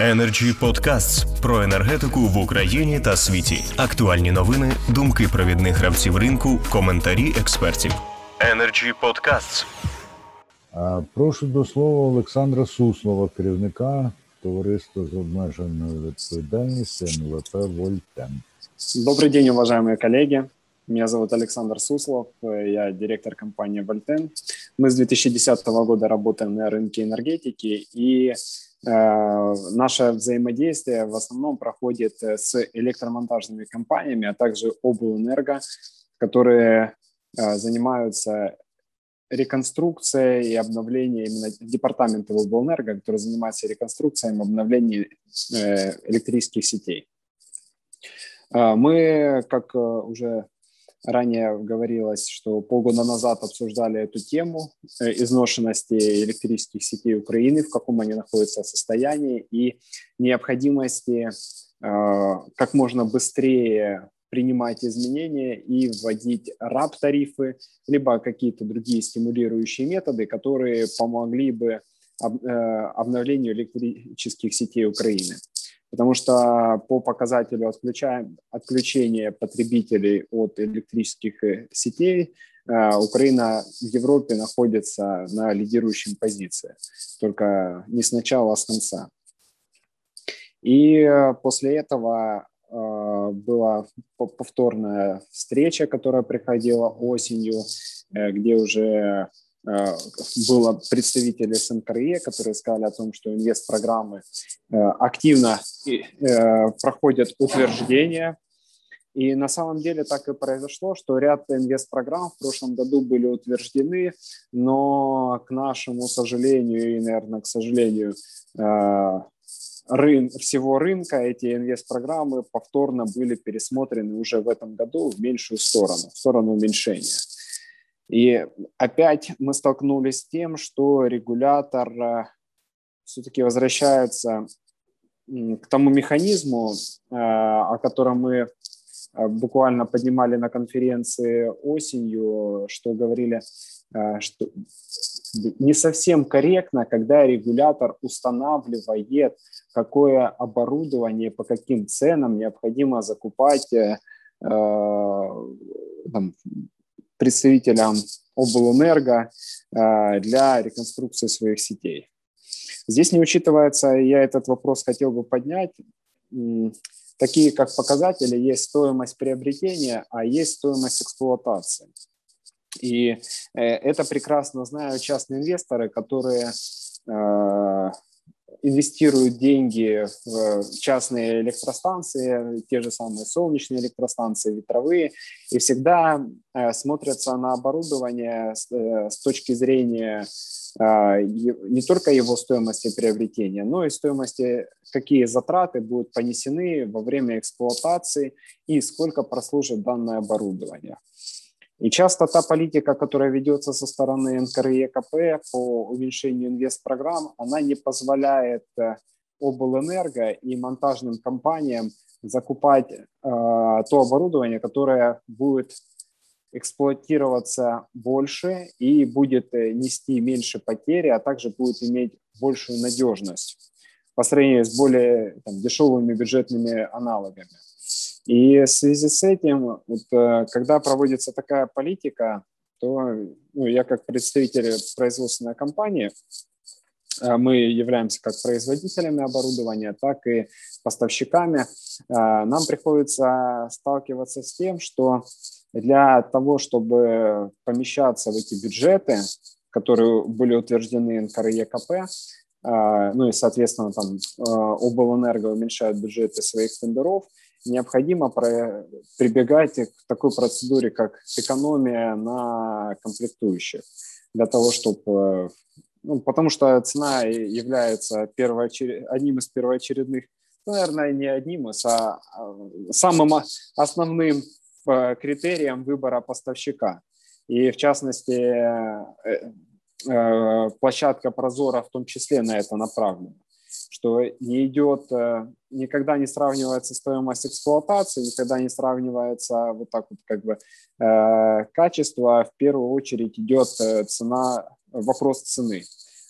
Energy Podcasts про енергетику в Україні та світі. Актуальні новини, думки провідних гравців ринку, коментарі експертів. Energy Podcasts. Прошу до слова Олександра Суслова, керівника товариства з обмеженою відповідальністю НВП Вольтен. Добрый день, уважаемые коллеги. Меня зовут Александр Суслов, я директор компании Вольтен. Мы с 2010 года работаем на рынке энергетики, и Э, наше взаимодействие в основном проходит э, с электромонтажными компаниями, а также облэнерго, которые э, занимаются реконструкцией и обновлением именно департамента облэнерго, который занимается реконструкцией и обновлением электрических сетей. Мы, как уже Ранее говорилось, что полгода назад обсуждали эту тему э, изношенности электрических сетей Украины, в каком они находятся состоянии, и необходимости э, как можно быстрее принимать изменения и вводить РАП-тарифы, либо какие-то другие стимулирующие методы, которые помогли бы э, обновлению электрических сетей Украины потому что по показателю отключения потребителей от электрических э, сетей э, Украина в Европе находится на лидирующем позиции, только не сначала, а с конца. И э, после этого была повторная встреча, которая приходила осенью, где уже было представители СНКРЕ, которые сказали о том, что инвест-программы э, активно э, проходят утверждения. И на самом деле так и произошло, что ряд инвест-программ в прошлом году были утверждены, но к нашему сожалению и, наверное, к сожалению рын, всего рынка эти инвест-программы повторно были пересмотрены уже в этом году в меньшую сторону, в сторону уменьшения. И опять мы столкнулись с тем, что регулятор э, все-таки возвращается к тому механизму, э, о котором мы э, буквально поднимали на конференции осенью, что говорили, что не совсем корректно, когда регулятор устанавливает, какое оборудование, по каким ценам необходимо закупать там, представителям облэнерго э, для реконструкции своих сетей. Здесь не учитывается, я этот вопрос хотел бы поднять, такие как показатели, есть стоимость приобретения, а есть стоимость эксплуатации. И э, это прекрасно знают частные инвесторы, которые э, инвестируют деньги в частные электростанции, те же самые солнечные электростанции, ветровые, и всегда э, смотрятся на оборудование с, э, точки зрения э, не только его стоимости приобретения, но и стоимости, какие затраты будут понесены во время эксплуатации и сколько прослужит данное оборудование. И часто та политика, которая ведется со стороны НКРЕКП по уменьшению инвест-программ, она не позволяет э, облэнерго и монтажным компаниям закупать э, то оборудование, которое будет эксплуатироваться больше и будет э, нести меньше потери, а также будет иметь большую надежность по сравнению с более там, дешевыми бюджетными аналогами. И в связи с этим, вот, э, когда проводится такая политика, то ну, я как представитель производственной компании, э, мы являемся как производителями оборудования, так и поставщиками. Э, нам приходится сталкиваться с тем, что для того, чтобы помещаться в эти бюджеты, которые были утверждены НКРЕКП, ну и, соответственно, там облэнерго уменьшают бюджеты своих тендеров – необходимо прибегать к такой процедуре, как экономия на комплектующих, для того, чтобы, ну, потому что цена является первоочеред... одним из первоочередных, ну, наверное, не одним из, а, а самым основным э, критерием выбора поставщика. И в частности, э, э, площадка Прозора в том числе на это направлена что не идет, э, никогда не сравнивается стоимость эксплуатации, никогда не сравнивается вот так вот как бы э, качество, в первую очередь идет э, цена, вопрос цены.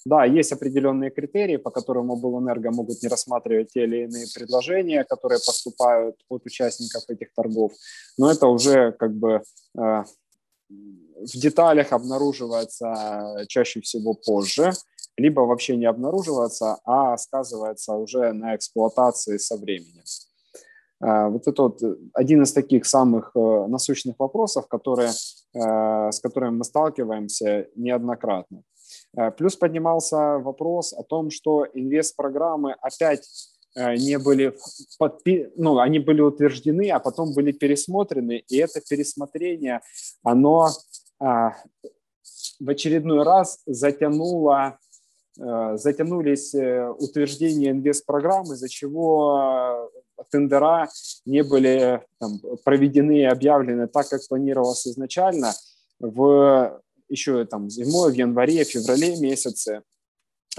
Да, есть определенные критерии, по которым облэнерго могут не рассматривать те или иные предложения, которые поступают от участников этих торгов, но это уже как бы в деталях обнаруживается чаще всего позже, либо вообще не обнаруживается, а сказывается уже на эксплуатации со временем. Э, вот это вот один из таких самых э, насущных вопросов, которые, э, с которыми мы сталкиваемся неоднократно. Плюс поднимался вопрос о том, что инвест-программы опять не были подпи... ну, они были утверждены, а потом были пересмотрены, и это пересмотрение, оно а, в очередной раз затянуло затянулись утверждения инвест-программ, из-за чего тендера не были там, проведены и объявлены так, как планировалось изначально в еще там зимой, в январе, феврале месяце.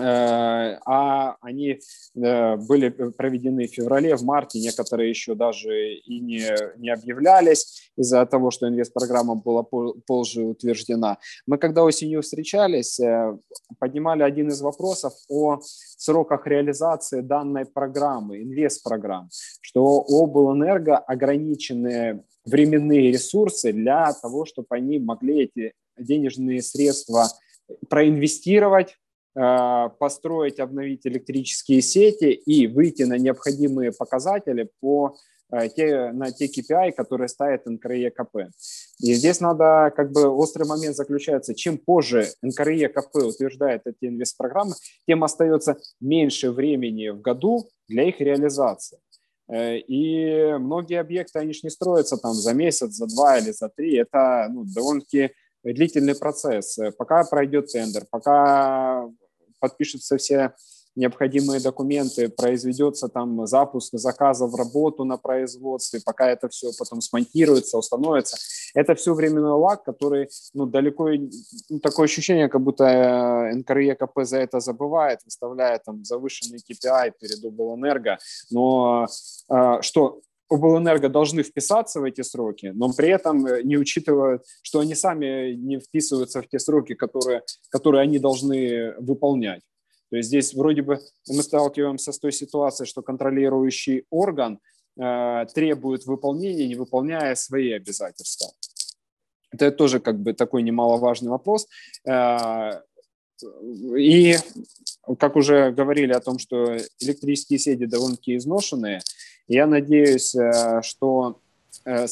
Э, а они э, были проведены в феврале, в марте, некоторые еще даже и не, не объявлялись из-за того, что инвест-программа была позже утверждена. Мы когда осенью встречались, э, поднимали один из вопросов о сроках реализации данной программы, инвест-программ, что у облэнерго ограничены временные ресурсы для того, чтобы они могли эти денежные средства проинвестировать построить, обновить электрические сети и выйти на необходимые показатели по э, те, на те KPI, которые ставит НКРЕКП. И здесь надо, как бы, острый момент заключается, чем позже НКРЕКП утверждает эти инвестпрограммы, тем остается меньше времени в году для их реализации. Э, и многие объекты, они же не строятся там за месяц, за два или за три. Это ну, довольно-таки длительный процесс. Пока пройдет тендер, пока подпишутся все необходимые документы, произведется там запуск заказа в работу на производстве, пока это все потом смонтируется, установится. Это все временной лаг, который ну, далеко, ну, такое ощущение, как будто э, НКРЕКП за это забывает, выставляет там завышенный KPI перед облэнерго, но э, что облэнерго должны вписаться в эти сроки, но при этом э, не учитывают, что они сами не вписываются в те сроки, которые, которые они должны выполнять. То есть здесь вроде бы мы сталкиваемся с той ситуацией, что контролирующий орган э, требует выполнения, не выполняя свои обязательства. Это тоже как бы такой немаловажный вопрос. Э, и как уже говорили о том, что электрические сети довольно-таки изношенные, я надеюсь, э, что э,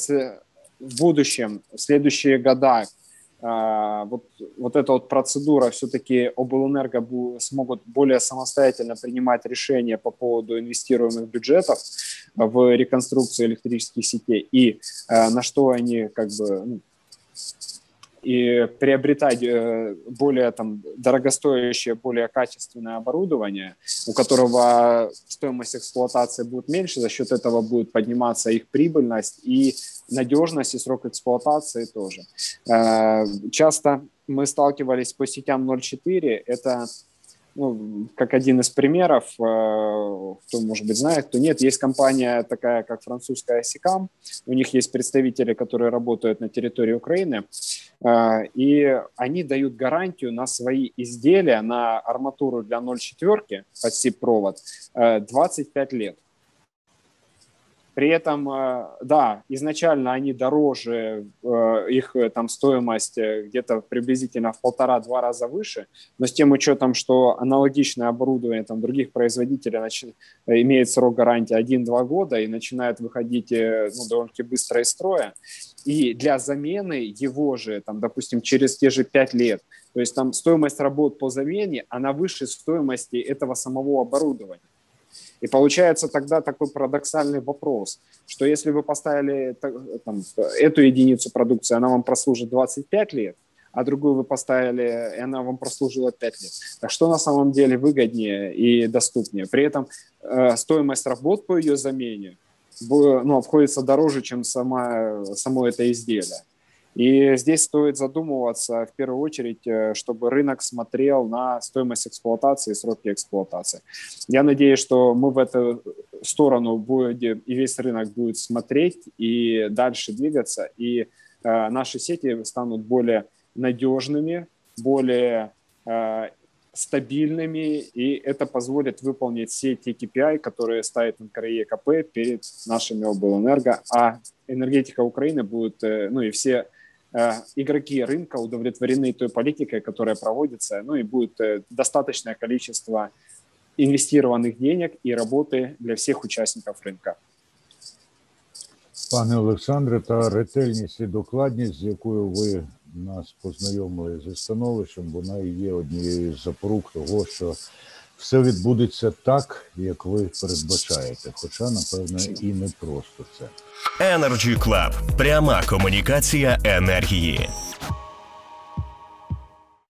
в будущем, в следующие года, э, вот, вот эта вот процедура все-таки облэнерго смогут более самостоятельно принимать решения по поводу инвестируемых бюджетов в реконструкцию электрических сетей и на что они как бы ну, и приобретать э, более там, дорогостоящее, более качественное оборудование, у которого стоимость эксплуатации будет меньше, за счет этого будет подниматься их прибыльность и надежность и срок эксплуатации тоже. Э, часто мы сталкивались по сетям 0.4, это ну, как один из примеров, э, кто, может быть, знает, кто нет, есть компания такая, как французская Сикам, у них есть представители, которые работают на территории Украины, э, и они дают гарантию на свои изделия, на арматуру для 0,4 под SIP-провод 25 лет. При этом, э, да, изначально они дороже, э, их э, там стоимость где-то приблизительно в полтора-два раза выше, но с тем учетом, что аналогичное оборудование там, других производителей значит, имеет срок гарантии 1-2 года и начинает выходить ну, довольно-таки быстро из строя, и для замены его же, там, допустим, через те же 5 лет, то есть там стоимость работ по замене, она выше стоимости этого самого оборудования. И получается тогда такой парадоксальный вопрос, что если вы поставили там, эту единицу продукции, она вам прослужит 25 лет, а другую вы поставили, и она вам прослужила 5 лет. Так что на самом деле выгоднее и доступнее? При этом э, стоимость работ по ее замене ну, обходится дороже, чем сама, само это изделие. И здесь стоит задумываться в первую очередь, э, чтобы рынок смотрел на стоимость эксплуатации и сроки эксплуатации. Я надеюсь, что мы в эту сторону будем, и весь рынок будет смотреть и дальше двигаться, и э, наши сети станут более надежными, более э, стабильными, и это позволит выполнить все те KPI, которые ставит НКРЕКП перед нашими облэнерго, а энергетика Украины будет, э, ну и все игроки рынка удовлетворены той политикой, которая проводится, ну и будет э, достаточное количество инвестированных денег и работы для всех участников рынка. Пане Олександре, та ретельність і докладність, з якою ви нас познайомили зі становищем, вона і є однією з запорук того, що все відбудеться так, як ви передбачаєте. Хоча, напевне, і не просто це. Energy Club. Пряма комунікація енергії.